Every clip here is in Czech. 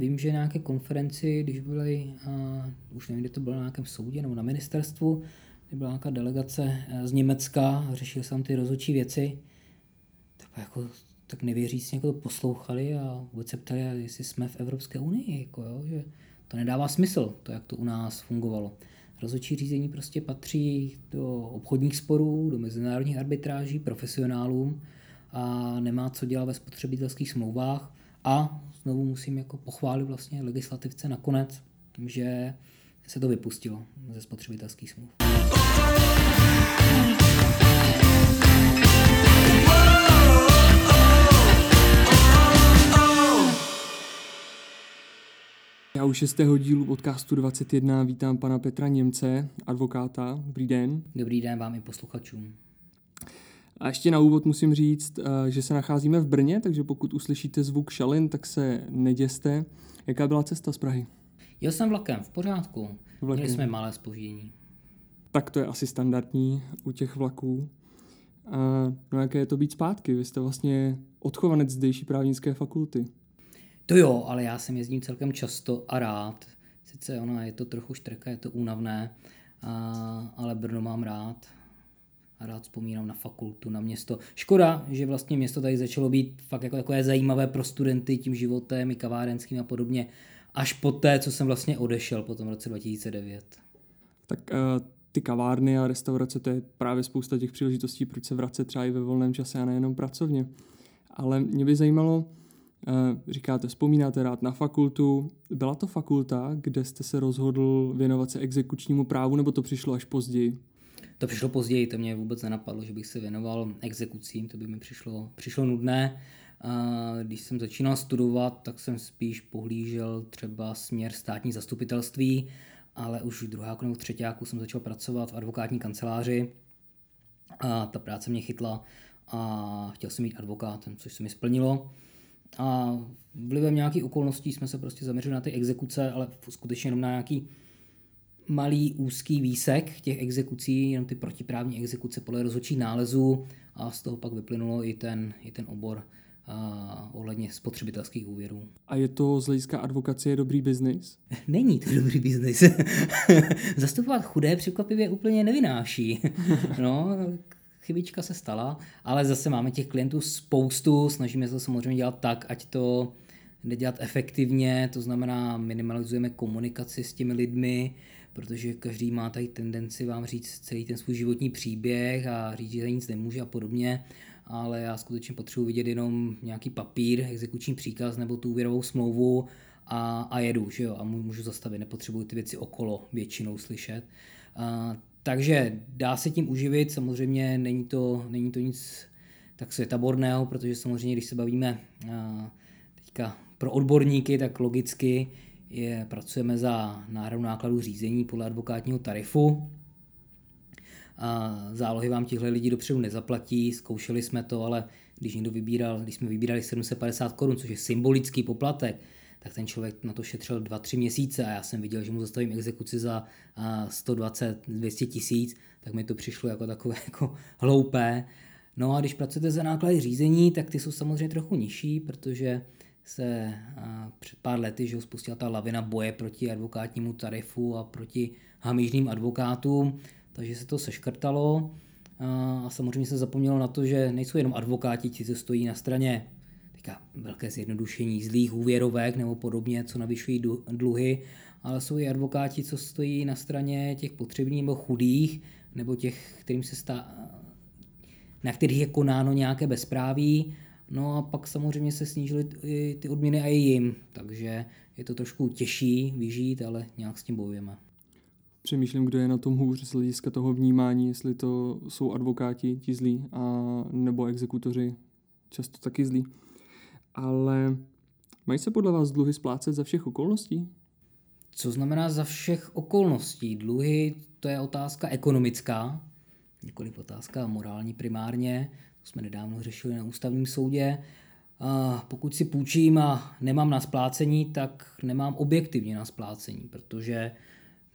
Vím, že na nějaké konferenci, když byly, uh, už nevím, kde to bylo na nějakém soudě nebo na ministerstvu, kde byla nějaká delegace z Německa, řešil jsem ty rozhodčí věci, tak jako tak nevěřící jako to poslouchali a vůbec se ptali, jestli jsme v Evropské unii, jako jo, že to nedává smysl, to, jak to u nás fungovalo. Rozhodčí řízení prostě patří do obchodních sporů, do mezinárodních arbitráží, profesionálům a nemá co dělat ve spotřebitelských smlouvách a znovu musím jako pochválit vlastně legislativce nakonec, že se to vypustilo ze spotřebitelských smluv. Já u šestého dílu podcastu 21 vítám pana Petra Němce, advokáta. Dobrý den. Dobrý den vám i posluchačům. A ještě na úvod musím říct, eh, že se nacházíme v Brně, takže pokud uslyšíte zvuk šalin, tak se neděste. Jaká byla cesta z Prahy? Jel jsem vlakem, v pořádku. Vlakem. Měli jsme malé spoždění. Tak to je asi standardní u těch vlaků. A no jaké je to být zpátky? Vy jste vlastně odchovanec zdejší právnické fakulty. To jo, ale já jsem jezdím celkem často a rád. Sice ona je to trochu štrka, je to únavné, a, ale Brno mám rád. A rád vzpomínám na fakultu, na město. Škoda, že vlastně město tady začalo být fakt jako takové zajímavé pro studenty tím životem i kavárenským a podobně. Až po té, co jsem vlastně odešel po tom roce 2009. Tak uh, ty kavárny a restaurace, to je právě spousta těch příležitostí, proč se vracet třeba i ve volném čase a nejenom pracovně. Ale mě by zajímalo, Eh, říkáte, vzpomínáte rád na fakultu. Byla to fakulta, kde jste se rozhodl věnovat se exekučnímu právu, nebo to přišlo až později? To přišlo později, to mě vůbec nenapadlo, že bych se věnoval exekucím, to by mi přišlo, přišlo nudné. Když jsem začínal studovat, tak jsem spíš pohlížel třeba směr státní zastupitelství, ale už v druháku nebo v třetíku jsem začal pracovat v advokátní kanceláři a ta práce mě chytla a chtěl jsem být advokátem, což se mi splnilo. A vlivem nějakých okolností jsme se prostě zaměřili na ty exekuce, ale skutečně jenom na nějaký malý úzký výsek těch exekucí, jenom ty protiprávní exekuce podle rozhodčích nálezů a z toho pak vyplynulo i ten, i ten obor a ohledně spotřebitelských úvěrů. A je to z hlediska advokacie dobrý biznis? Není to dobrý biznis. Zastupovat chudé překvapivě úplně nevynáší. no, chybička se stala, ale zase máme těch klientů spoustu, snažíme se to samozřejmě dělat tak, ať to jde dělat efektivně, to znamená minimalizujeme komunikaci s těmi lidmi, protože každý má tady tendenci vám říct celý ten svůj životní příběh a říct, že nic nemůže a podobně, ale já skutečně potřebuji vidět jenom nějaký papír, exekuční příkaz nebo tu úvěrovou smlouvu a, a jedu, že jo, a můžu zastavit, nepotřebuji ty věci okolo většinou slyšet. A, takže dá se tím uživit, samozřejmě není to, není to nic tak světaborného, protože samozřejmě, když se bavíme teďka pro odborníky, tak logicky je, pracujeme za náhradu nákladů řízení podle advokátního tarifu. A zálohy vám tihle lidi dopředu nezaplatí, zkoušeli jsme to, ale když někdo vybíral, když jsme vybírali 750 korun, což je symbolický poplatek, tak ten člověk na to šetřil 2-3 měsíce a já jsem viděl, že mu zastavím exekuci za 120-200 tisíc, tak mi to přišlo jako takové jako hloupé. No a když pracujete za náklady řízení, tak ty jsou samozřejmě trochu nižší, protože se před pár lety že spustila ta lavina boje proti advokátnímu tarifu a proti hamižným advokátům, takže se to seškrtalo. A samozřejmě se zapomnělo na to, že nejsou jenom advokáti, ti, co stojí na straně teďka velké zjednodušení zlých úvěrovek nebo podobně, co navyšují dluhy, ale jsou i advokáti, co stojí na straně těch potřebných nebo chudých, nebo těch, kterým se stá, na kterých je konáno nějaké bezpráví, no a pak samozřejmě se snížily ty odměny a i jim, takže je to trošku těžší vyžít, ale nějak s tím bojujeme. Přemýšlím, kdo je na tom hůř z hlediska toho vnímání, jestli to jsou advokáti ti zlí, a, nebo exekutoři často taky zlí ale mají se podle vás dluhy splácet za všech okolností? Co znamená za všech okolností? Dluhy, to je otázka ekonomická, několik otázka morální primárně, jsme nedávno řešili na ústavním soudě. Pokud si půjčím a nemám na splácení, tak nemám objektivně na splácení, protože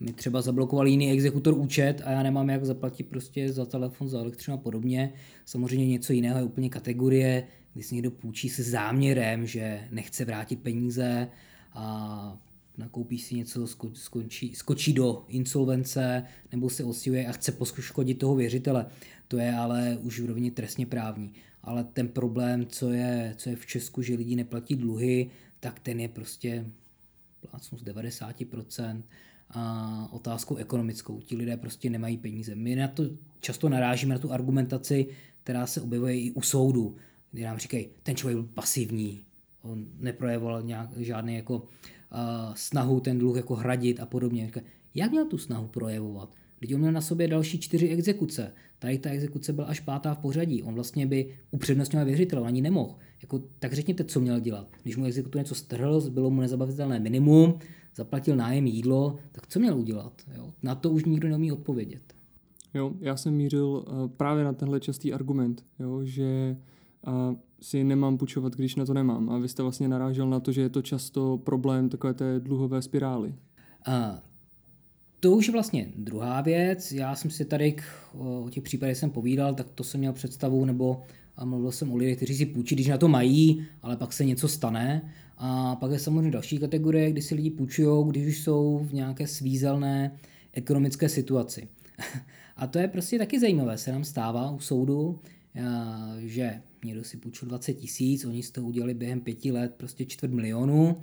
mi třeba zablokoval jiný exekutor účet a já nemám jak zaplatit prostě za telefon, za elektřinu a podobně. Samozřejmě něco jiného je úplně kategorie, kdy si někdo půjčí se záměrem, že nechce vrátit peníze a nakoupí si něco, skočí, skočí do insolvence nebo se ostěhuje a chce poškodit toho věřitele. To je ale už v rovině trestně právní. Ale ten problém, co je, co je v Česku, že lidi neplatí dluhy, tak ten je prostě plácnu z 90% a otázkou ekonomickou. Ti lidé prostě nemají peníze. My na to často narážíme na tu argumentaci, která se objevuje i u soudu, kdy nám říkají, ten člověk byl pasivní, on neprojevoval nějak, žádný jako snahu ten dluh jako hradit a podobně. Jak měl tu snahu projevovat? Když on měl na sobě další čtyři exekuce. Tady ta exekuce byla až pátá v pořadí. On vlastně by upřednostňoval věřitele, ani nemohl. Jako, tak řekněte, co měl dělat. Když mu exekutor něco strhl, bylo mu nezabavitelné minimum, zaplatil nájem jídlo, tak co měl udělat? Jo? Na to už nikdo neumí odpovědět. Jo, já jsem mířil uh, právě na tenhle častý argument, jo, že uh, si nemám půjčovat, když na to nemám. A vy jste vlastně narážel na to, že je to často problém takové té dluhové spirály. Uh, to už je vlastně druhá věc. Já jsem si tady o těch případech jsem povídal, tak to jsem měl představu, nebo a mluvil jsem o lidech, kteří si půjčí, když na to mají, ale pak se něco stane. A pak je samozřejmě další kategorie, kdy si lidi půjčují, když už jsou v nějaké svízelné ekonomické situaci. A to je prostě taky zajímavé, se nám stává u soudu, že někdo si půjčil 20 tisíc, oni z toho udělali během pěti let prostě čtvrt milionu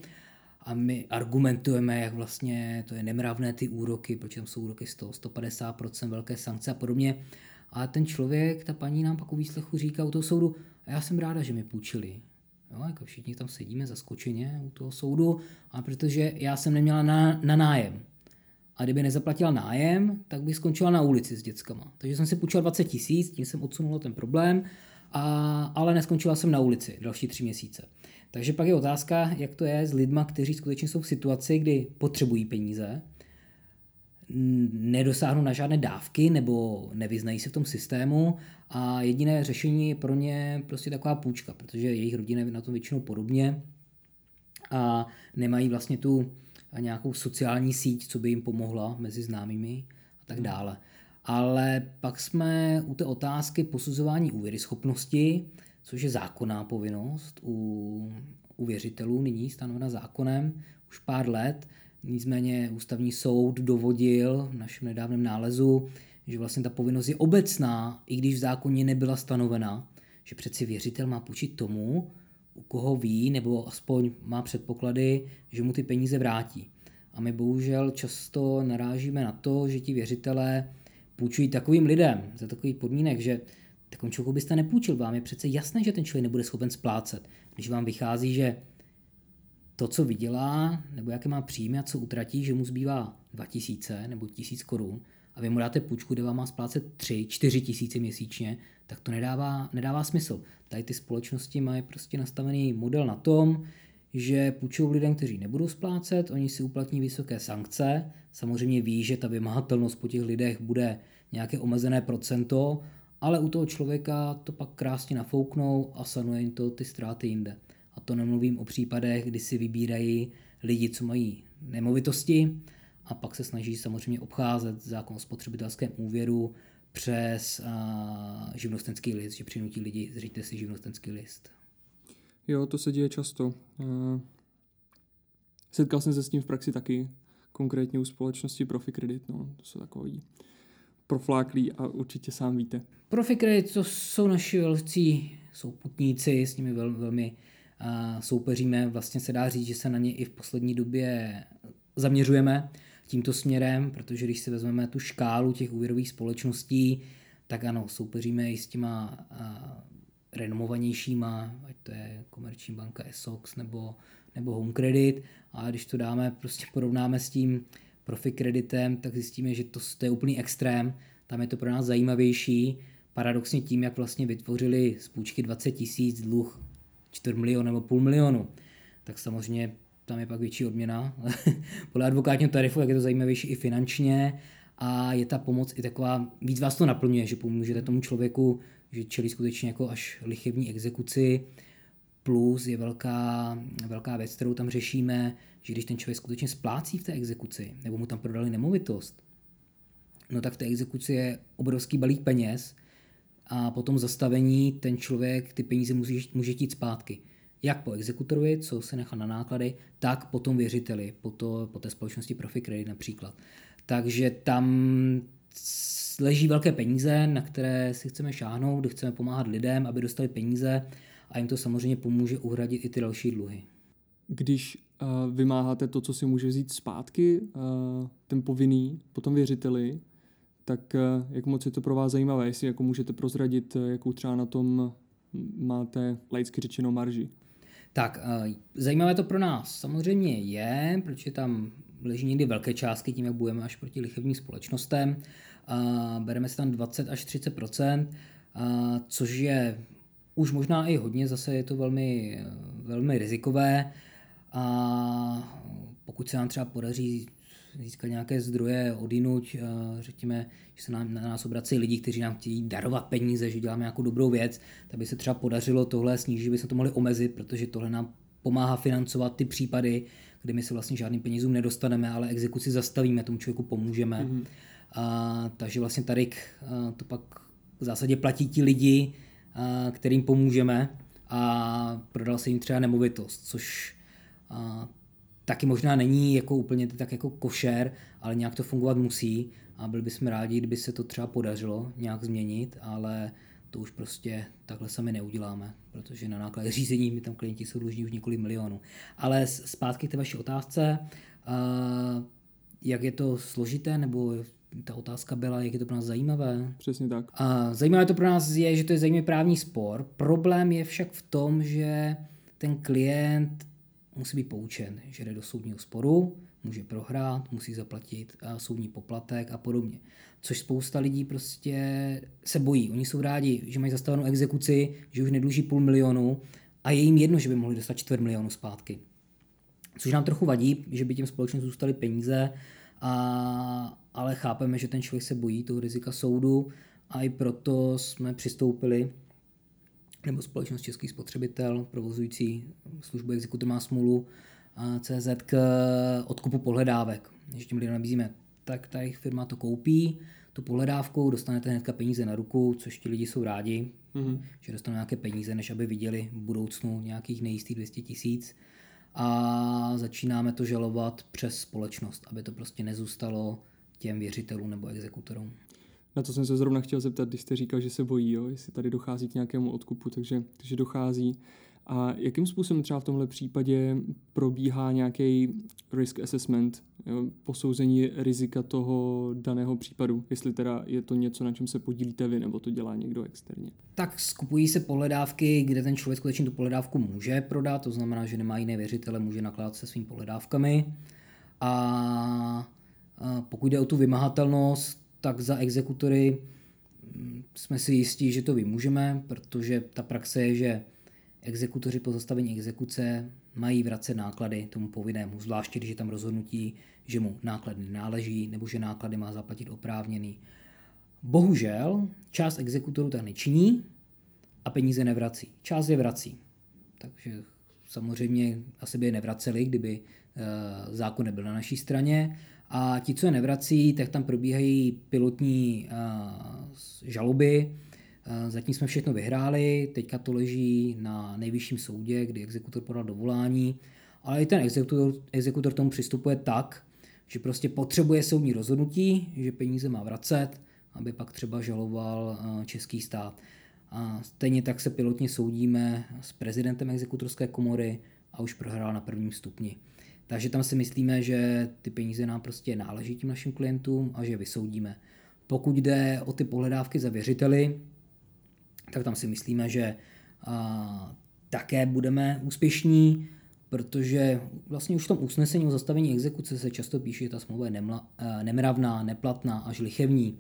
a my argumentujeme, jak vlastně to je nemravné ty úroky, protože tam jsou úroky 100, 150%, velké sankce a podobně. A ten člověk, ta paní nám pak u výslechu říká u toho soudu, a já jsem ráda, že mi půjčili. Jo, jako všichni tam sedíme zaskočeně u toho soudu, a protože já jsem neměla na, na nájem. A kdyby nezaplatila nájem, tak by skončila na ulici s dětskama. Takže jsem si půjčila 20 tisíc, tím jsem odsunula ten problém, a, ale neskončila jsem na ulici další tři měsíce. Takže pak je otázka, jak to je s lidma, kteří skutečně jsou v situaci, kdy potřebují peníze, nedosáhnou na žádné dávky nebo nevyznají se v tom systému a jediné řešení je pro ně prostě taková půjčka, protože jejich rodina je na tom většinou podobně a nemají vlastně tu nějakou sociální síť, co by jim pomohla mezi známými a tak dále. Ale pak jsme u té otázky posuzování úvěry schopnosti, což je zákonná povinnost u, u nyní stanovena zákonem už pár let. Nicméně ústavní soud dovodil v našem nedávném nálezu, že vlastně ta povinnost je obecná, i když v zákoně nebyla stanovena, že přeci věřitel má půjčit tomu, u koho ví, nebo aspoň má předpoklady, že mu ty peníze vrátí. A my bohužel často narážíme na to, že ti věřitelé půjčují takovým lidem za takových podmínek, že takovým člověku byste nepůjčil. Vám je přece jasné, že ten člověk nebude schopen splácet. Když vám vychází, že to, co vydělá, nebo jaké má příjmy a co utratí, že mu zbývá 2000 nebo 1000 korun a vy mu dáte půjčku, kde vám má splácet 3, 4 tisíce měsíčně, tak to nedává, nedává smysl. Tady ty společnosti mají prostě nastavený model na tom, že půjčují lidem, kteří nebudou splácet, oni si uplatní vysoké sankce, samozřejmě ví, že ta vymahatelnost po těch lidech bude nějaké omezené procento, ale u toho člověka to pak krásně nafouknou a sanuje jim to ty ztráty jinde. A to nemluvím o případech, kdy si vybírají lidi, co mají nemovitosti a pak se snaží samozřejmě obcházet zákon o spotřebitelském úvěru přes uh, živnostenský list, že přinutí lidi, zřiďte si živnostenský list. Jo, to se děje často. Setkal jsem se s tím v praxi taky, konkrétně u společnosti Profikredit, no, to jsou takový profláklí a určitě sám víte. Profikredit to jsou naši velcí souputníci, s nimi vel, velmi uh, soupeříme. Vlastně se dá říct, že se na ně i v poslední době zaměřujeme tímto směrem, protože když si vezmeme tu škálu těch úvěrových společností, tak ano, soupeříme i s těma uh, renomovanějšíma, ať to je Komerční banka Essox nebo, nebo Home Credit, a když to dáme, prostě porovnáme s tím profi kreditem, tak zjistíme, že to, to je úplný extrém, tam je to pro nás zajímavější, paradoxně tím, jak vlastně vytvořili z půjčky 20 tisíc dluh 4 milion nebo půl milionu, tak samozřejmě tam je pak větší odměna. Podle advokátního tarifu, jak je to zajímavější i finančně. A je ta pomoc i taková, víc vás to naplňuje, že pomůžete tomu člověku, že čelí skutečně jako až lichební exekuci, plus je velká, velká věc, kterou tam řešíme, že když ten člověk skutečně splácí v té exekuci, nebo mu tam prodali nemovitost, no tak v té exekuci je obrovský balík peněz a po tom zastavení ten člověk ty peníze může, může tít zpátky. jak po exekutorovi, co se nechá na náklady, tak po tom věřiteli, po, to, po té společnosti Profi Credit například. Takže tam leží velké peníze, na které si chceme šáhnout, kde chceme pomáhat lidem, aby dostali peníze a jim to samozřejmě pomůže uhradit i ty další dluhy. Když uh, vymáháte to, co si může vzít zpátky, uh, ten povinný, potom věřiteli, tak uh, jak moc je to pro vás zajímavé, jestli jako můžete prozradit, jakou třeba na tom máte laicky řečeno marži? Tak, zajímavé to pro nás samozřejmě je, protože tam leží někdy velké částky tím, jak budeme až proti lichevním společnostem. Bereme si tam 20 až 30% což je už možná i hodně, zase je to velmi, velmi rizikové. A pokud se nám třeba podaří získat nějaké zdroje odinuť, řekněme, že se nám, na nás obrací lidi, kteří nám chtějí darovat peníze, že děláme nějakou dobrou věc, tak by se třeba podařilo tohle snížit, by se to mohli omezit, protože tohle nám pomáhá financovat ty případy, kdy my se vlastně žádným penězům nedostaneme, ale exekuci zastavíme, tomu člověku pomůžeme. Mm-hmm. A, takže vlastně tady a, to pak v zásadě platí ti lidi, a, kterým pomůžeme a prodal se jim třeba nemovitost, což a, taky možná není jako úplně tak jako košer, ale nějak to fungovat musí a byli bychom rádi, kdyby se to třeba podařilo nějak změnit, ale to už prostě takhle sami neuděláme, protože na náklady řízení mi tam klienti jsou dlužní už několik milionů. Ale zpátky k té vaší otázce, jak je to složité, nebo ta otázka byla, jak je to pro nás zajímavé. Přesně tak. A zajímavé to pro nás je, že to je zajímavý právní spor. Problém je však v tom, že ten klient musí být poučen, že jde do soudního sporu, může prohrát, musí zaplatit soudní poplatek a podobně. Což spousta lidí prostě se bojí. Oni jsou rádi, že mají zastavenou exekuci, že už nedluží půl milionu a je jim jedno, že by mohli dostat čtvrt milionu zpátky. Což nám trochu vadí, že by těm společnostem zůstaly peníze, a, ale chápeme, že ten člověk se bojí toho rizika soudu a i proto jsme přistoupili nebo společnost Český spotřebitel, provozující službu Exekutor má smůlu, CZ k odkupu pohledávek. Když těm lidem nabízíme, tak ta jejich firma to koupí, tu pohledávku, dostanete hnedka peníze na ruku, což ti lidi jsou rádi, mm-hmm. že dostanou nějaké peníze, než aby viděli v budoucnu nějakých nejistých 200 tisíc. A začínáme to žalovat přes společnost, aby to prostě nezůstalo těm věřitelům nebo exekutorům. Na to jsem se zrovna chtěl zeptat, když jste říkal, že se bojí, jo? jestli tady dochází k nějakému odkupu, takže, takže dochází. A jakým způsobem třeba v tomhle případě probíhá nějaký risk assessment, posouzení rizika toho daného případu, jestli teda je to něco, na čem se podílíte vy, nebo to dělá někdo externě? Tak skupují se pohledávky, kde ten člověk skutečně tu pohledávku může prodat, to znamená, že nemá jiné věřitele, může nakládat se svými pohledávkami. A pokud jde o tu vymahatelnost, tak za exekutory mm, jsme si jistí, že to vymůžeme, protože ta praxe je, že exekutoři po zastavení exekuce mají vracet náklady tomu povinnému, zvláště když je tam rozhodnutí, že mu náklady náleží nebo že náklady má zaplatit oprávněný. Bohužel část exekutorů tak nečiní a peníze nevrací. Část je vrací. Takže samozřejmě asi by je nevraceli, kdyby e, zákon nebyl na naší straně, a ti, co je nevrací, tak tam probíhají pilotní uh, žaloby. Uh, zatím jsme všechno vyhráli, teďka to leží na nejvyšším soudě, kdy exekutor podal dovolání, ale i ten exekutor, exekutor tomu přistupuje tak, že prostě potřebuje soudní rozhodnutí, že peníze má vracet, aby pak třeba žaloval uh, český stát. A stejně tak se pilotně soudíme s prezidentem exekutorské komory a už prohrál na prvním stupni. Takže tam si myslíme, že ty peníze nám prostě náleží tím našim klientům a že je vysoudíme. Pokud jde o ty pohledávky za věřiteli, tak tam si myslíme, že a, také budeme úspěšní, protože vlastně už v tom usnesení o zastavení exekuce se často píše, že ta smlouva je nemla, nemravná, neplatná až lichevní.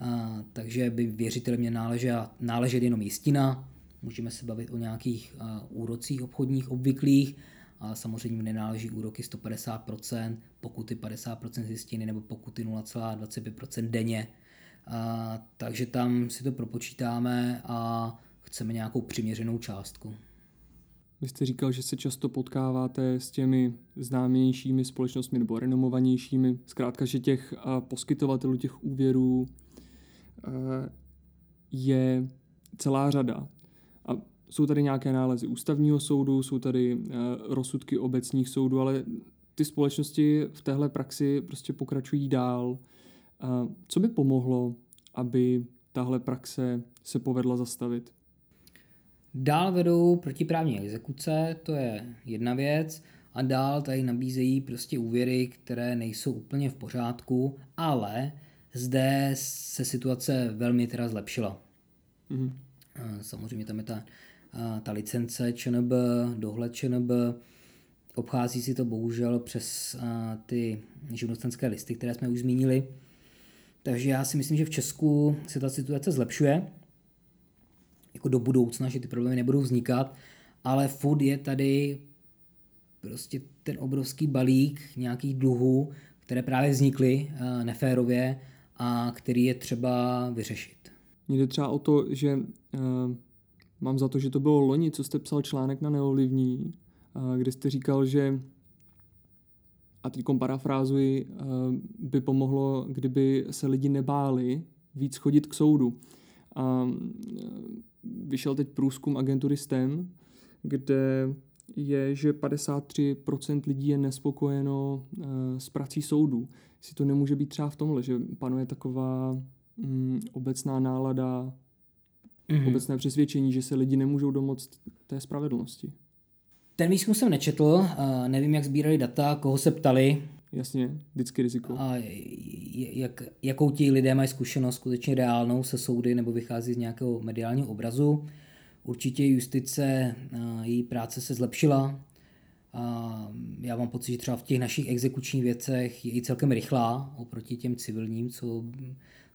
A, takže by věřiteli mě náležet, náležet jenom jistina, můžeme se bavit o nějakých a, úrocích obchodních obvyklých, ale samozřejmě nenáleží úroky 150%, pokuty 50% z jistiny nebo pokuty 0,25% denně. A, takže tam si to propočítáme a chceme nějakou přiměřenou částku. Vy jste říkal, že se často potkáváte s těmi známějšími společnostmi nebo renomovanějšími. Zkrátka, že těch poskytovatelů těch úvěrů je celá řada. A jsou tady nějaké nálezy ústavního soudu, jsou tady rozsudky obecních soudů, ale ty společnosti v téhle praxi prostě pokračují dál. Co by pomohlo, aby tahle praxe se povedla zastavit? Dál vedou protiprávní exekuce, to je jedna věc, a dál tady nabízejí prostě úvěry, které nejsou úplně v pořádku, ale zde se situace velmi teda zlepšila. Mm-hmm. Samozřejmě tam je ta, ta licence ČNB, dohled ČNB, obchází si to bohužel přes ty živnostenské listy, které jsme už zmínili. Takže já si myslím, že v Česku se ta situace zlepšuje jako do budoucna, že ty problémy nebudou vznikat, ale food je tady prostě ten obrovský balík nějakých dluhů, které právě vznikly uh, neférově a který je třeba vyřešit. Mně jde třeba o to, že uh, mám za to, že to bylo loni, co jste psal článek na Neovlivní, uh, kde jste říkal, že a teď parafrázuji, uh, by pomohlo, kdyby se lidi nebáli víc chodit k soudu. A vyšel teď průzkum agentury STEM, kde je, že 53% lidí je nespokojeno uh, s prací soudů. Si to nemůže být třeba v tomhle, že panuje taková um, obecná nálada, mm-hmm. obecné přesvědčení, že se lidi nemůžou domoct té spravedlnosti. Ten výzkum jsem nečetl, uh, nevím, jak sbírali data, koho se ptali. Jasně, vždycky riziko. A jak, jakou ti lidé mají zkušenost skutečně reálnou se soudy nebo vychází z nějakého mediálního obrazu. Určitě justice, její práce se zlepšila. A já mám pocit, že třeba v těch našich exekučních věcech je i celkem rychlá oproti těm civilním, co,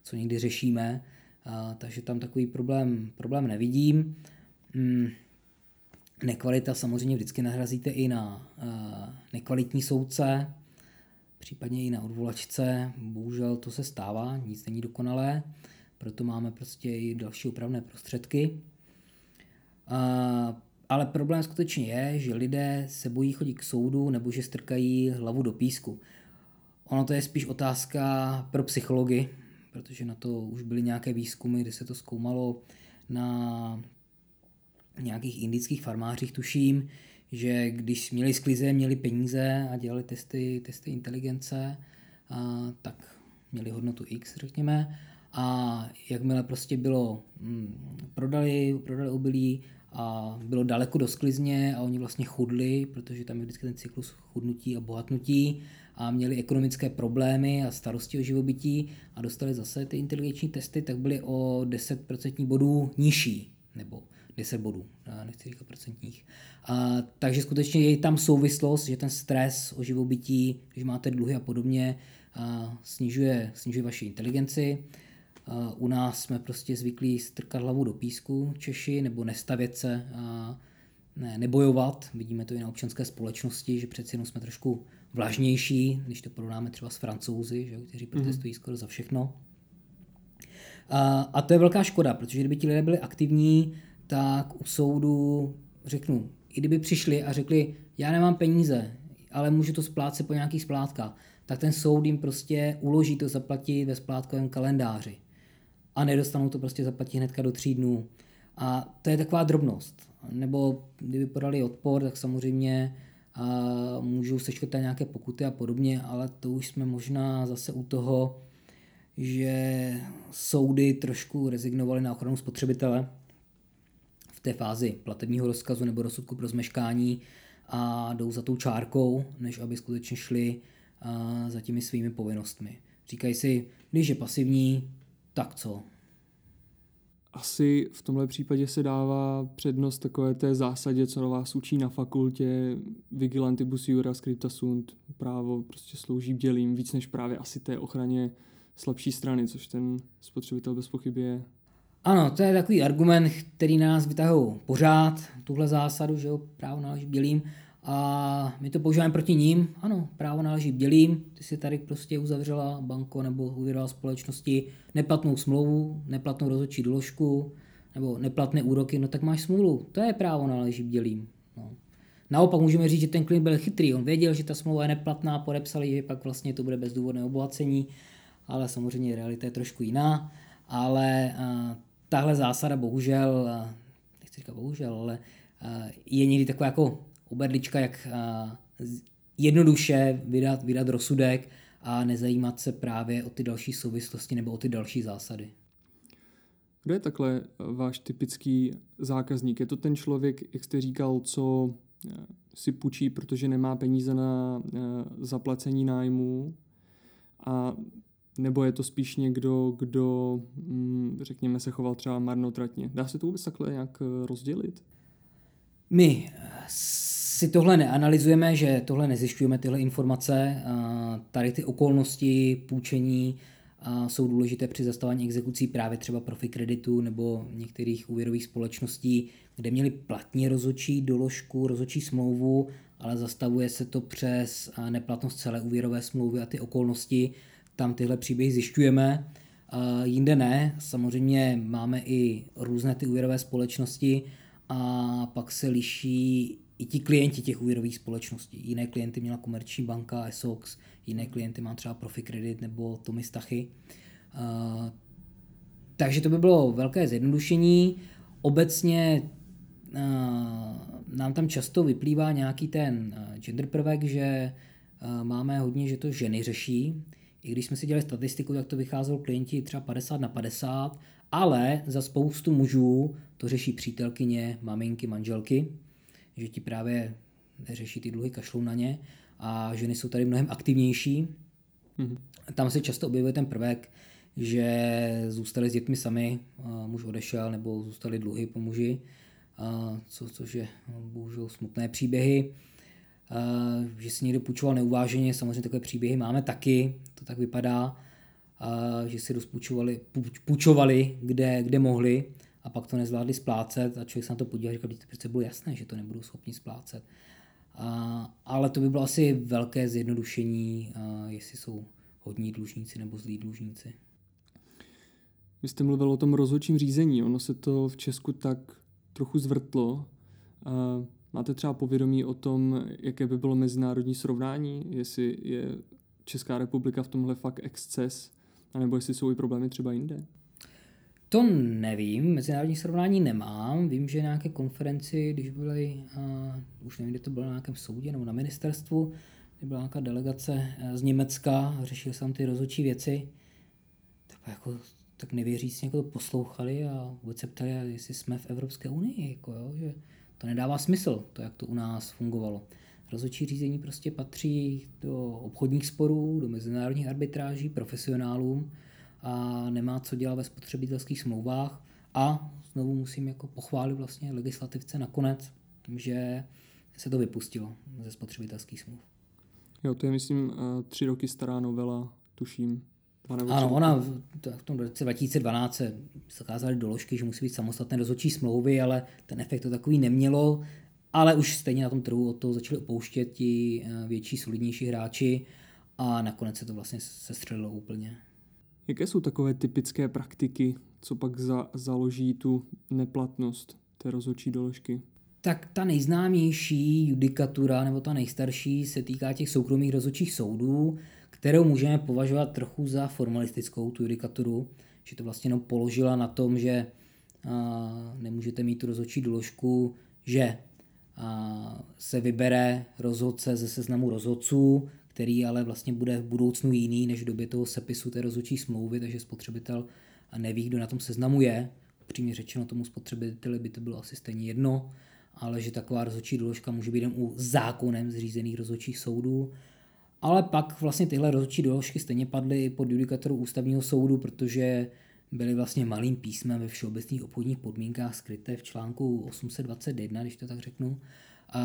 co někdy řešíme. A, takže tam takový problém, problém nevidím. Hmm. Nekvalita samozřejmě vždycky nahrazíte i na uh, nekvalitní soudce, případně i na odvolačce. Bohužel to se stává, nic není dokonalé, proto máme prostě i další opravné prostředky. Ale problém skutečně je, že lidé se bojí chodit k soudu nebo že strkají hlavu do písku. Ono to je spíš otázka pro psychologi, protože na to už byly nějaké výzkumy, kde se to zkoumalo na nějakých indických farmářích, tuším, že když měli sklize, měli peníze a dělali testy, testy inteligence, a, tak měli hodnotu X, řekněme, a jakmile prostě bylo, hm, prodali, prodali obilí a bylo daleko do sklizně a oni vlastně chudli, protože tam je vždycky ten cyklus chudnutí a bohatnutí a měli ekonomické problémy a starosti o živobytí a dostali zase ty inteligenční testy, tak byly o 10% bodů nižší, nebo 10 bodů, nechci říkat procentních. A, takže skutečně je tam souvislost, že ten stres o živobytí, když máte dluhy a podobně, a snižuje, snižuje vaši inteligenci. A u nás jsme prostě zvyklí strkat hlavu do písku Češi, nebo nestavět se a ne, nebojovat. Vidíme to i na občanské společnosti, že přeci jenom jsme trošku vlažnější, když to porovnáme třeba s francouzi, že, kteří protestují mm. skoro za všechno. A, a to je velká škoda, protože kdyby ti lidé byli aktivní, tak u soudu řeknu, i kdyby přišli a řekli, já nemám peníze, ale můžu to splácet po nějakých splátkách, tak ten soud jim prostě uloží to zaplatit ve splátkovém kalendáři. A nedostanou to prostě zaplatit hnedka do tří dnů. A to je taková drobnost. Nebo kdyby podali odpor, tak samozřejmě a můžou seškrtat nějaké pokuty a podobně, ale to už jsme možná zase u toho, že soudy trošku rezignovaly na ochranu spotřebitele té fázi platebního rozkazu nebo rozsudku pro zmeškání a jdou za tou čárkou, než aby skutečně šli za těmi svými povinnostmi. Říkají si, když je pasivní, tak co? Asi v tomhle případě se dává přednost takové té zásadě, co vás učí na fakultě, vigilantibus jura scripta sunt, právo prostě slouží bdělým víc než právě asi té ochraně slabší strany, což ten spotřebitel bez pochyby je. Ano, to je takový argument, který nás vytahují pořád, tuhle zásadu, že jo, právo náleží bělým a my to používáme proti ním. Ano, právo náleží bělým, ty si tady prostě uzavřela banko nebo uvěřila společnosti neplatnou smlouvu, neplatnou rozhodčí doložku nebo neplatné úroky, no tak máš smůlu, to je právo náleží bělým. No. Naopak můžeme říct, že ten klient byl chytrý, on věděl, že ta smlouva je neplatná, podepsali, že pak vlastně to bude bezdůvodné obohacení, ale samozřejmě realita je trošku jiná, ale tahle zásada bohužel, nechci říkat bohužel, ale je někdy taková jako oberlička, jak jednoduše vydat, vydat rozsudek a nezajímat se právě o ty další souvislosti nebo o ty další zásady. Kdo je takhle váš typický zákazník? Je to ten člověk, jak jste říkal, co eh, si půjčí, protože nemá peníze na eh, zaplacení nájmu a nebo je to spíš někdo, kdo, mm, řekněme, se choval třeba marnotratně. Dá se to vůbec takhle nějak eh, rozdělit? My si tohle neanalyzujeme, že tohle nezjišťujeme, tyhle informace. Tady ty okolnosti půjčení jsou důležité při zastavání exekucí právě třeba profi kreditu nebo některých úvěrových společností, kde měli platně rozhodčí doložku, rozhodčí smlouvu, ale zastavuje se to přes neplatnost celé úvěrové smlouvy a ty okolnosti. Tam tyhle příběhy zjišťujeme. Jinde ne, samozřejmě máme i různé ty úvěrové společnosti a pak se liší i ti klienti těch úvěrových společností. Jiné klienty měla Komerční banka, Esox, jiné klienty má třeba Profi Credit nebo Tomy Stachy. Takže to by bylo velké zjednodušení. Obecně nám tam často vyplývá nějaký ten gender prvek, že máme hodně, že to ženy řeší. I když jsme si dělali statistiku, tak to vycházelo klienti třeba 50 na 50, ale za spoustu mužů to řeší přítelkyně, maminky, manželky že ti právě neřeší ty dluhy, kašlou na ně a ženy jsou tady mnohem aktivnější. Mm-hmm. Tam se často objevuje ten prvek, že zůstali s dětmi sami, muž odešel nebo zůstali dluhy po muži, co, což je bohužel smutné příběhy. Že si někdo půjčoval neuváženě, samozřejmě takové příběhy máme taky, to tak vypadá, že si rozpůjčovali, půjčovali, kde, kde mohli a pak to nezvládli splácet a člověk se na to podíval a říkal, to přece bylo jasné, že to nebudou schopni splácet. A, ale to by bylo asi velké zjednodušení, jestli jsou hodní dlužníci nebo zlí dlužníci. Vy jste mluvil o tom rozhodčím řízení, ono se to v Česku tak trochu zvrtlo. Máte třeba povědomí o tom, jaké by bylo mezinárodní srovnání, jestli je Česká republika v tomhle fakt exces, anebo jestli jsou i problémy třeba jinde? To nevím, mezinárodní srovnání nemám. Vím, že nějaké konferenci, když byly, uh, už nevím, kde to bylo na nějakém soudě nebo na ministerstvu, kde byla nějaká delegace z Německa, řešili se tam ty rozhodčí věci, tak jako tak nevěříc někoho poslouchali a vůbec se ptali, jestli jsme v Evropské unii, jako jo, že to nedává smysl, to, jak to u nás fungovalo. Rozhodčí řízení prostě patří do obchodních sporů, do mezinárodních arbitráží, profesionálům, a nemá co dělat ve spotřebitelských smlouvách a znovu musím jako pochválit vlastně legislativce nakonec, že se to vypustilo ze spotřebitelských smluv. Jo, to je myslím eh, tři roky stará novela, tuším. Ano, ona v, v tom roce 2012 se zakázaly doložky, že musí být samostatné rozhodčí smlouvy, ale ten efekt to takový nemělo. Ale už stejně na tom trhu od toho začali opouštět ti eh, větší, solidnější hráči a nakonec se to vlastně sestřelilo úplně. Jaké jsou takové typické praktiky, co pak za, založí tu neplatnost té rozhodčí doložky? Tak ta nejznámější judikatura, nebo ta nejstarší, se týká těch soukromých rozhodčích soudů, kterou můžeme považovat trochu za formalistickou, tu judikaturu, že to vlastně jenom položila na tom, že a, nemůžete mít tu rozhodčí doložku, že a, se vybere rozhodce ze seznamu rozhodců, který ale vlastně bude v budoucnu jiný než v době toho sepisu té rozhodčí smlouvy, takže spotřebitel neví, kdo na tom seznamu je. Přímě řečeno tomu spotřebiteli by to bylo asi stejně jedno, ale že taková rozhodčí doložka může být jen u zákonem zřízených rozhodčích soudů. Ale pak vlastně tyhle rozhodčí doložky stejně padly pod judikatoru ústavního soudu, protože byly vlastně malým písmem ve všeobecných obchodních podmínkách skryté v článku 821, když to tak řeknu. A,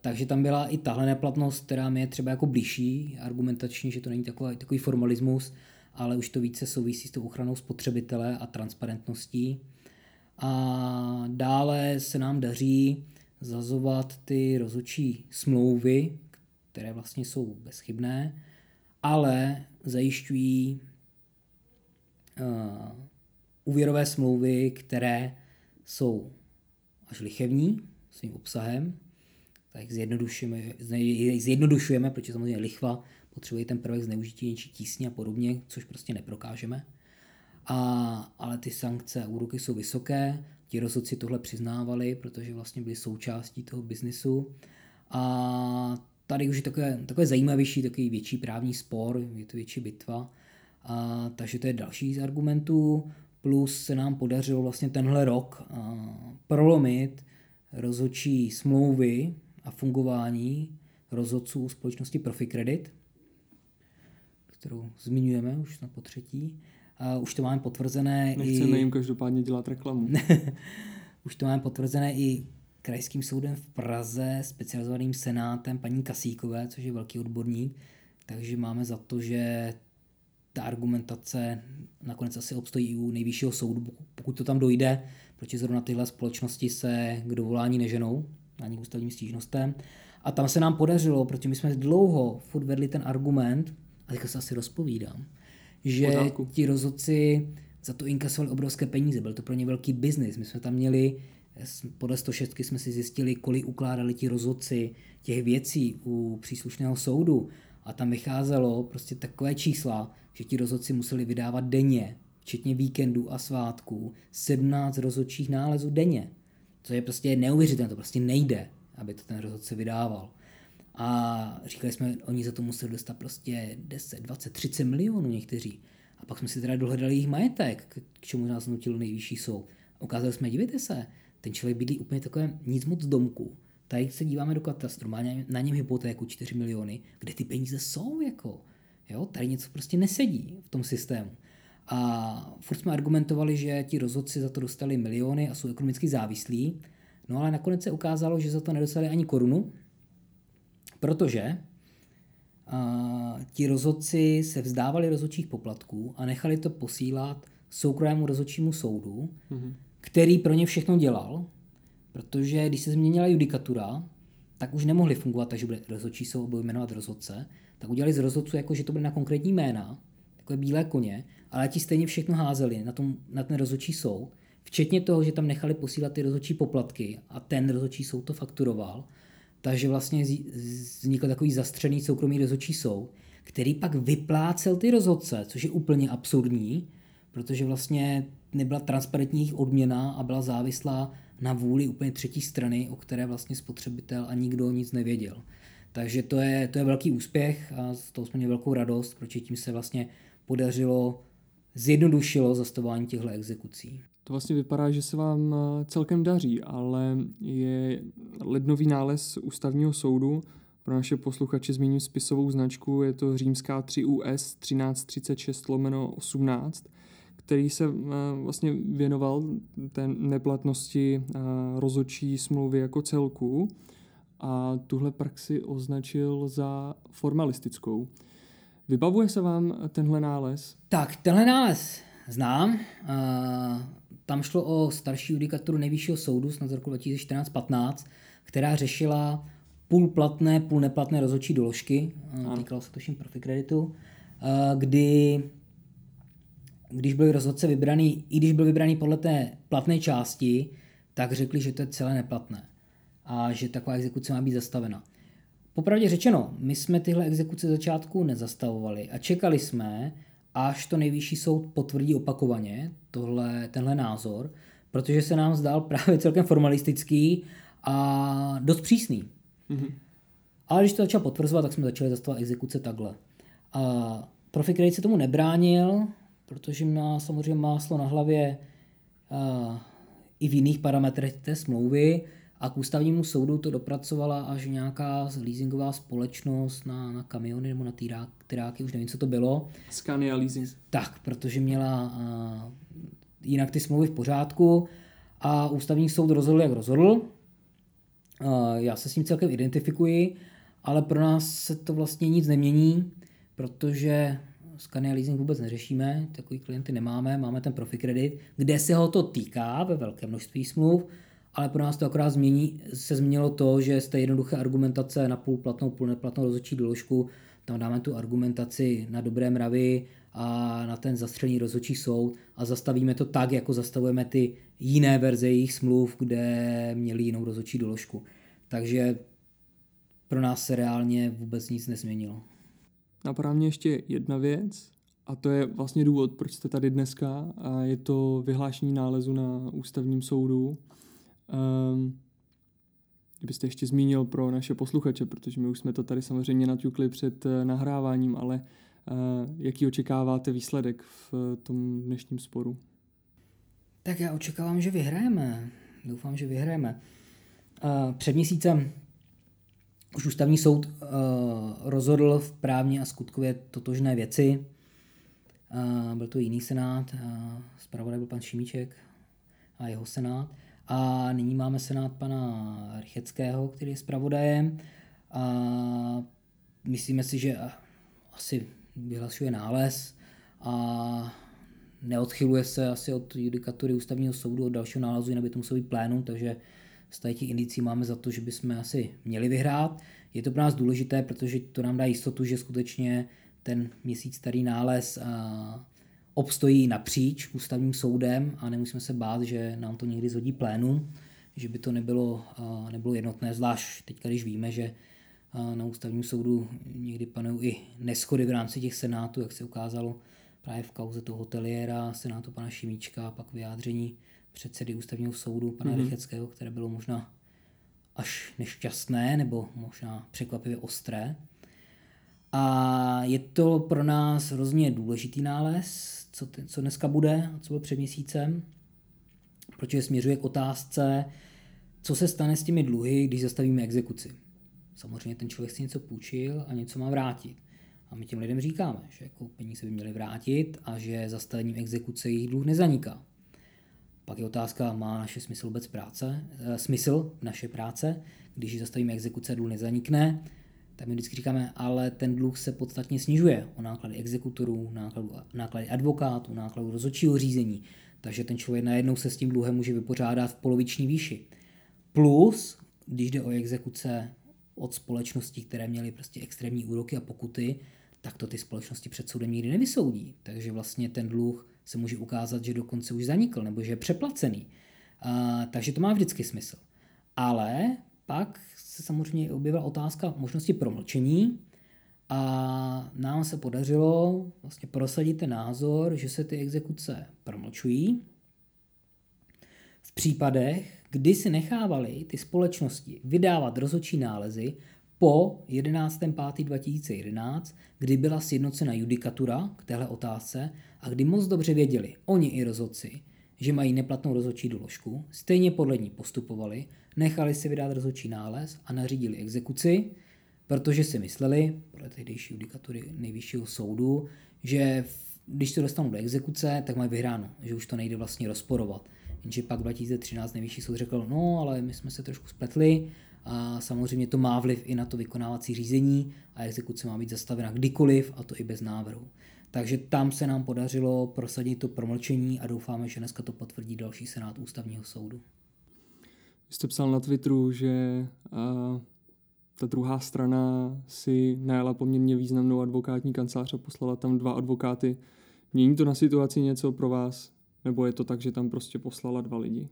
takže tam byla i tahle neplatnost, která mi je třeba jako blížší argumentačně, že to není takový, takový formalismus, ale už to více souvisí s tou ochranou spotřebitele a transparentností. A dále se nám daří zazovat ty rozhodčí smlouvy, které vlastně jsou bezchybné, ale zajišťují uh, úvěrové smlouvy, které jsou až lichevní svým obsahem, tak zjednodušujeme, zjednodušujeme, protože samozřejmě lichva potřebuje ten prvek zneužití něčí tísně a podobně, což prostě neprokážeme. A, ale ty sankce a úroky jsou vysoké, ti rozhodci tohle přiznávali, protože vlastně byli součástí toho biznisu. A tady už je takové, takové zajímavější, takový větší právní spor, je to větší bitva. A, takže to je další z argumentů. Plus se nám podařilo vlastně tenhle rok a, prolomit rozhodčí smlouvy a fungování rozhodců společnosti Proficredit, kterou zmiňujeme už na potřetí. A už to máme potvrzené Nechceme i... jim každopádně dělat reklamu. už to máme potvrzené i krajským soudem v Praze, specializovaným senátem paní Kasíkové, což je velký odborník, takže máme za to, že ta argumentace nakonec asi obstojí i u nejvyššího soudu, pokud to tam dojde, protože zrovna tyhle společnosti se k dovolání neženou, ani k ústavním stížnostem. A tam se nám podařilo, protože my jsme dlouho furt vedli ten argument, a teďka se asi rozpovídám, že Podáku. ti rozhodci za to inkasovali obrovské peníze, byl to pro ně velký biznis. My jsme tam měli, podle 106 jsme si zjistili, kolik ukládali ti rozhodci těch věcí u příslušného soudu a tam vycházelo prostě takové čísla, že ti rozhodci museli vydávat denně, včetně víkendů a svátků, 17 rozhodčích nálezů denně. To je prostě neuvěřitelné, to prostě nejde, aby to ten rozhodce vydával. A říkali jsme, oni za to museli dostat prostě 10, 20, 30 milionů někteří. A pak jsme si teda dohledali jejich majetek, k čemu nás nutil nejvyšší soud. Ukázali jsme, dívejte se, ten člověk bydlí úplně takové nic moc domku. Tady se díváme do katastru, má na něm hypotéku 4 miliony, kde ty peníze jsou, jako. Jo, tady něco prostě nesedí v tom systému. A furt jsme argumentovali, že ti rozhodci za to dostali miliony a jsou ekonomicky závislí, no ale nakonec se ukázalo, že za to nedostali ani korunu, protože a, ti rozhodci se vzdávali rozhodčích poplatků a nechali to posílat soukromému rozhodčímu soudu, mm-hmm. Který pro ně všechno dělal, protože když se změnila judikatura, tak už nemohli fungovat takže bude rozhodčí soud, budou jmenovat rozhodce, tak udělali z rozhodců jako, že to bude na konkrétní jména, takové bílé koně, ale ti stejně všechno házeli na, tom, na ten rozhodčí soud, včetně toho, že tam nechali posílat ty rozhodčí poplatky a ten rozhodčí soud to fakturoval, takže vlastně vznikl takový zastřený soukromý rozhodčí soud, který pak vyplácel ty rozhodce, což je úplně absurdní, protože vlastně nebyla transparentní jejich odměna a byla závislá na vůli úplně třetí strany, o které vlastně spotřebitel a nikdo nic nevěděl. Takže to je, to je velký úspěch a z toho jsme měli velkou radost, protože tím se vlastně podařilo, zjednodušilo zastavování těchto exekucí. To vlastně vypadá, že se vám eh, celkem daří, ale je lednový nález ústavního soudu, pro naše posluchače zmíním spisovou značku, je to římská 3 US 1336 lomeno 18, který se eh, vlastně věnoval té neplatnosti eh, rozhodčí smlouvy jako celku a tuhle praxi označil za formalistickou. Vybavuje se vám tenhle nález? Tak, tenhle nález znám. Uh, tam šlo o starší judikaturu nejvyššího soudu snad z roku 2014-15, která řešila půl platné, půl neplatné rozhodčí doložky. Týkalo se tuším profikreditu, kdy když byl rozhodce vybraný, i když byl vybraný podle té platné části, tak řekli, že to je celé neplatné a že taková exekuce má být zastavena. Popravdě řečeno, my jsme tyhle exekuce začátku nezastavovali a čekali jsme, až to nejvyšší soud potvrdí opakovaně tohle, tenhle názor, protože se nám zdál právě celkem formalistický a dost přísný. Mm-hmm. Ale když to začal potvrzovat, tak jsme začali zastavovat exekuce takhle. A Profi se tomu nebránil, protože má samozřejmě máslo na hlavě a, i v jiných parametrech té smlouvy a k ústavnímu soudu to dopracovala až nějaká leasingová společnost na, na kamiony nebo na týrák, tyráky, už nevím, co to bylo. Scania Leasing. Tak, protože měla a, jinak ty smlouvy v pořádku a ústavní soud rozhodl, jak rozhodl. A, já se s tím celkem identifikuji, ale pro nás se to vlastně nic nemění, protože Scania Leasing vůbec neřešíme, takový klienty nemáme, máme ten profi kredit, kde se ho to týká ve velké množství smluv, ale pro nás to akorát změní, se změnilo to, že z té jednoduché argumentace na půl platnou, půl neplatnou rozhodčí doložku, tam dáme tu argumentaci na dobré mravy a na ten zastřený rozhodčí soud a zastavíme to tak, jako zastavujeme ty jiné verze jejich smluv, kde měli jinou rozhodčí doložku. Takže pro nás se reálně vůbec nic nezměnilo. Napadá mě ještě jedna věc A to je vlastně důvod, proč jste tady dneska. A je to vyhlášení nálezu na ústavním soudu. Um, kdybyste ještě zmínil pro naše posluchače, protože my už jsme to tady samozřejmě naťukli před eh, nahráváním, ale uh, jaký očekáváte výsledek v tom dnešním sporu? Tak já očekávám, že vyhrajeme. Doufám, že vyhrajeme. Uh, před měsícem už ústavní soud uh, rozhodl v právně a skutkově totožné věci. Uh, byl to jiný senát, uh, zpravodaj byl pan Šimíček a jeho senát. A nyní máme senát pana Rycheckého, který je zpravodajem. A myslíme si, že asi vyhlašuje nález a neodchyluje se asi od judikatury ústavního soudu, od dalšího nálezu, jinak by to muselo být plénum, takže z těch indicí máme za to, že bychom asi měli vyhrát. Je to pro nás důležité, protože to nám dá jistotu, že skutečně ten měsíc starý nález obstojí napříč ústavním soudem a nemusíme se bát, že nám to někdy zhodí plénum, že by to nebylo, nebylo jednotné, zvlášť teď, když víme, že na ústavním soudu někdy panují i neschody v rámci těch senátů, jak se ukázalo právě v kauze toho hoteliéra, senátu pana Šimíčka a pak vyjádření předsedy ústavního soudu pana mm-hmm. Rycheckého, které bylo možná až nešťastné nebo možná překvapivě ostré. A je to pro nás hrozně důležitý nález, co, ty, co dneska bude, co byl před měsícem, protože směřuje k otázce, co se stane s těmi dluhy, když zastavíme exekuci. Samozřejmě ten člověk si něco půjčil a něco má vrátit. A my těm lidem říkáme, že jako peníze by měly vrátit a že zastavením exekuce jejich dluh nezaniká. Pak je otázka, má naše smysl vůbec práce, e, smysl naše práce, když zastavíme exekuce, dluh nezanikne, tak my vždycky říkáme, ale ten dluh se podstatně snižuje o náklady exekutorů, náklady, náklady advokátů, náklady rozhodčího řízení, takže ten člověk najednou se s tím dluhem může vypořádat v poloviční výši. Plus, když jde o exekuce od společností, které měly prostě extrémní úroky a pokuty, tak to ty společnosti před soudem nikdy nevysoudí. Takže vlastně ten dluh se může ukázat, že dokonce už zanikl nebo že je přeplacený. A, takže to má vždycky smysl. Ale pak se samozřejmě objevila otázka možnosti promlčení a nám se podařilo vlastně prosadit ten názor, že se ty exekuce promlčují v případech, kdy si nechávali ty společnosti vydávat rozhodčí nálezy po 11.5.2011, kdy byla sjednocena judikatura k téhle otázce a kdy moc dobře věděli, oni i rozhodci, že mají neplatnou rozhodčí doložku, stejně podle ní postupovali, nechali si vydat rozhodčí nález a nařídili exekuci, protože si mysleli, podle tehdejší judikatury nejvyššího soudu, že když se dostanou do exekuce, tak mají vyhráno, že už to nejde vlastně rozporovat. Jenže pak 2013 nejvyšší soud řekl, no ale my jsme se trošku spletli a samozřejmě to má vliv i na to vykonávací řízení a exekuce má být zastavena kdykoliv a to i bez návrhu. Takže tam se nám podařilo prosadit to promlčení a doufáme, že dneska to potvrdí další senát ústavního soudu. Vy jste psal na Twitteru, že a, ta druhá strana si najala poměrně významnou advokátní kancelář a poslala tam dva advokáty. Mění to na situaci něco pro vás? Nebo je to tak, že tam prostě poslala dva lidi?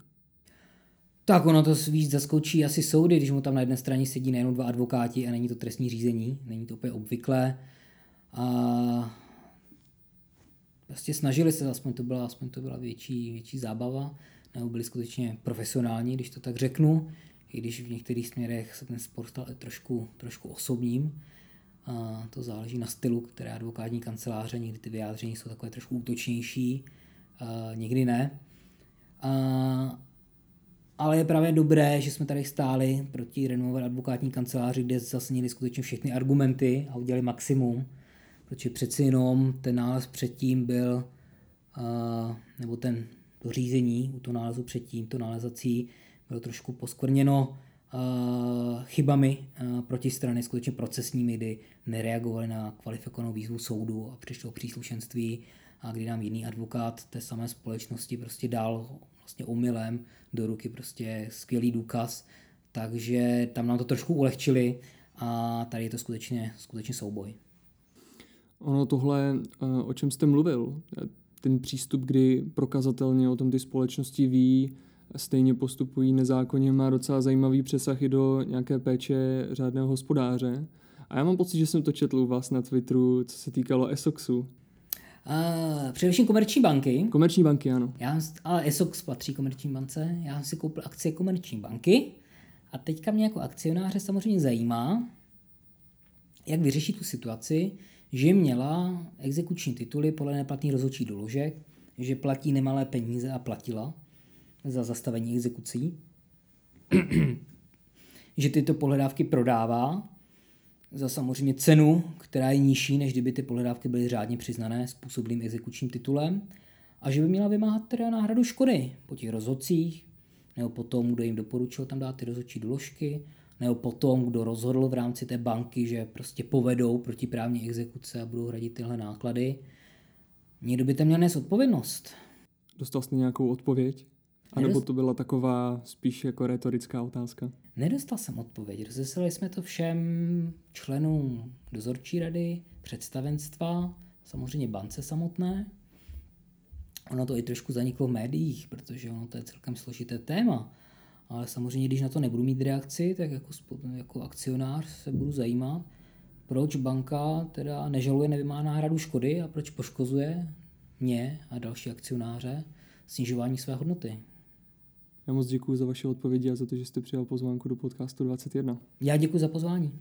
Tak ono to víc zaskočí asi soudy, když mu tam na jedné straně sedí nejen dva advokáti a není to trestní řízení, není to úplně obvyklé. A prostě snažili se, aspoň to byla, aspoň to byla větší, větší zábava, nebo byli skutečně profesionální, když to tak řeknu, i když v některých směrech se ten sport stal trošku, trošku osobním. A to záleží na stylu, které advokátní kanceláře, někdy ty vyjádření jsou takové trošku útočnější, a někdy ne. A, ale je právě dobré, že jsme tady stáli proti renomové advokátní kanceláři, kde zasněli skutečně všechny argumenty a udělali maximum, protože přeci jenom ten nález předtím byl, nebo ten to řízení u toho nálezu předtím, to nálezací, bylo trošku poskvrněno chybami protistrany, skutečně procesními, kdy nereagovali na kvalifikovanou výzvu soudu a přišlo příslušenství a kdy nám jiný advokát té samé společnosti prostě dal vlastně omylem do ruky prostě skvělý důkaz, takže tam nám to trošku ulehčili a tady je to skutečně, skutečně souboj. Ono tohle, eh, o čem jste mluvil, ten přístup, kdy prokazatelně o tom ty společnosti ví, stejně postupují nezákonně, má docela zajímavý přesah i do nějaké péče řádného hospodáře. A já mám pocit, že jsem to četl u vás na Twitteru, co se týkalo Essoxu. Uh, především komerční banky. Komerční banky, ano. Já, ale ESOX patří komerční bance. Já jsem si koupil akcie komerční banky a teďka mě jako akcionáře samozřejmě zajímá, jak vyřešit tu situaci, že měla exekuční tituly podle neplatný rozhodčí doložek, že platí nemalé peníze a platila za zastavení exekucí, že tyto pohledávky prodává za samozřejmě cenu, která je nižší, než kdyby ty pohledávky byly řádně přiznané způsobilým exekučním titulem a že by měla vymáhat teda náhradu škody po těch rozhodcích, nebo po tom, kdo jim doporučil tam dát ty rozhodčí doložky, nebo potom, kdo rozhodl v rámci té banky, že prostě povedou protiprávní exekuce a budou hradit tyhle náklady. Někdo by tam měl nést odpovědnost. Dostal jste nějakou odpověď? A nebo to byla taková spíš jako retorická otázka? Nedostal jsem odpověď. Rozeslali jsme to všem členům dozorčí rady, představenstva, samozřejmě bance samotné. Ono to i trošku zaniklo v médiích, protože ono to je celkem složité téma. Ale samozřejmě, když na to nebudu mít reakci, tak jako, jako akcionář se budu zajímat, proč banka teda nežaluje nevymá náhradu škody a proč poškozuje mě a další akcionáře snižování své hodnoty. Já moc děkuji za vaše odpovědi a za to, že jste přijal pozvánku do podcastu 21. Já děkuji za pozvání.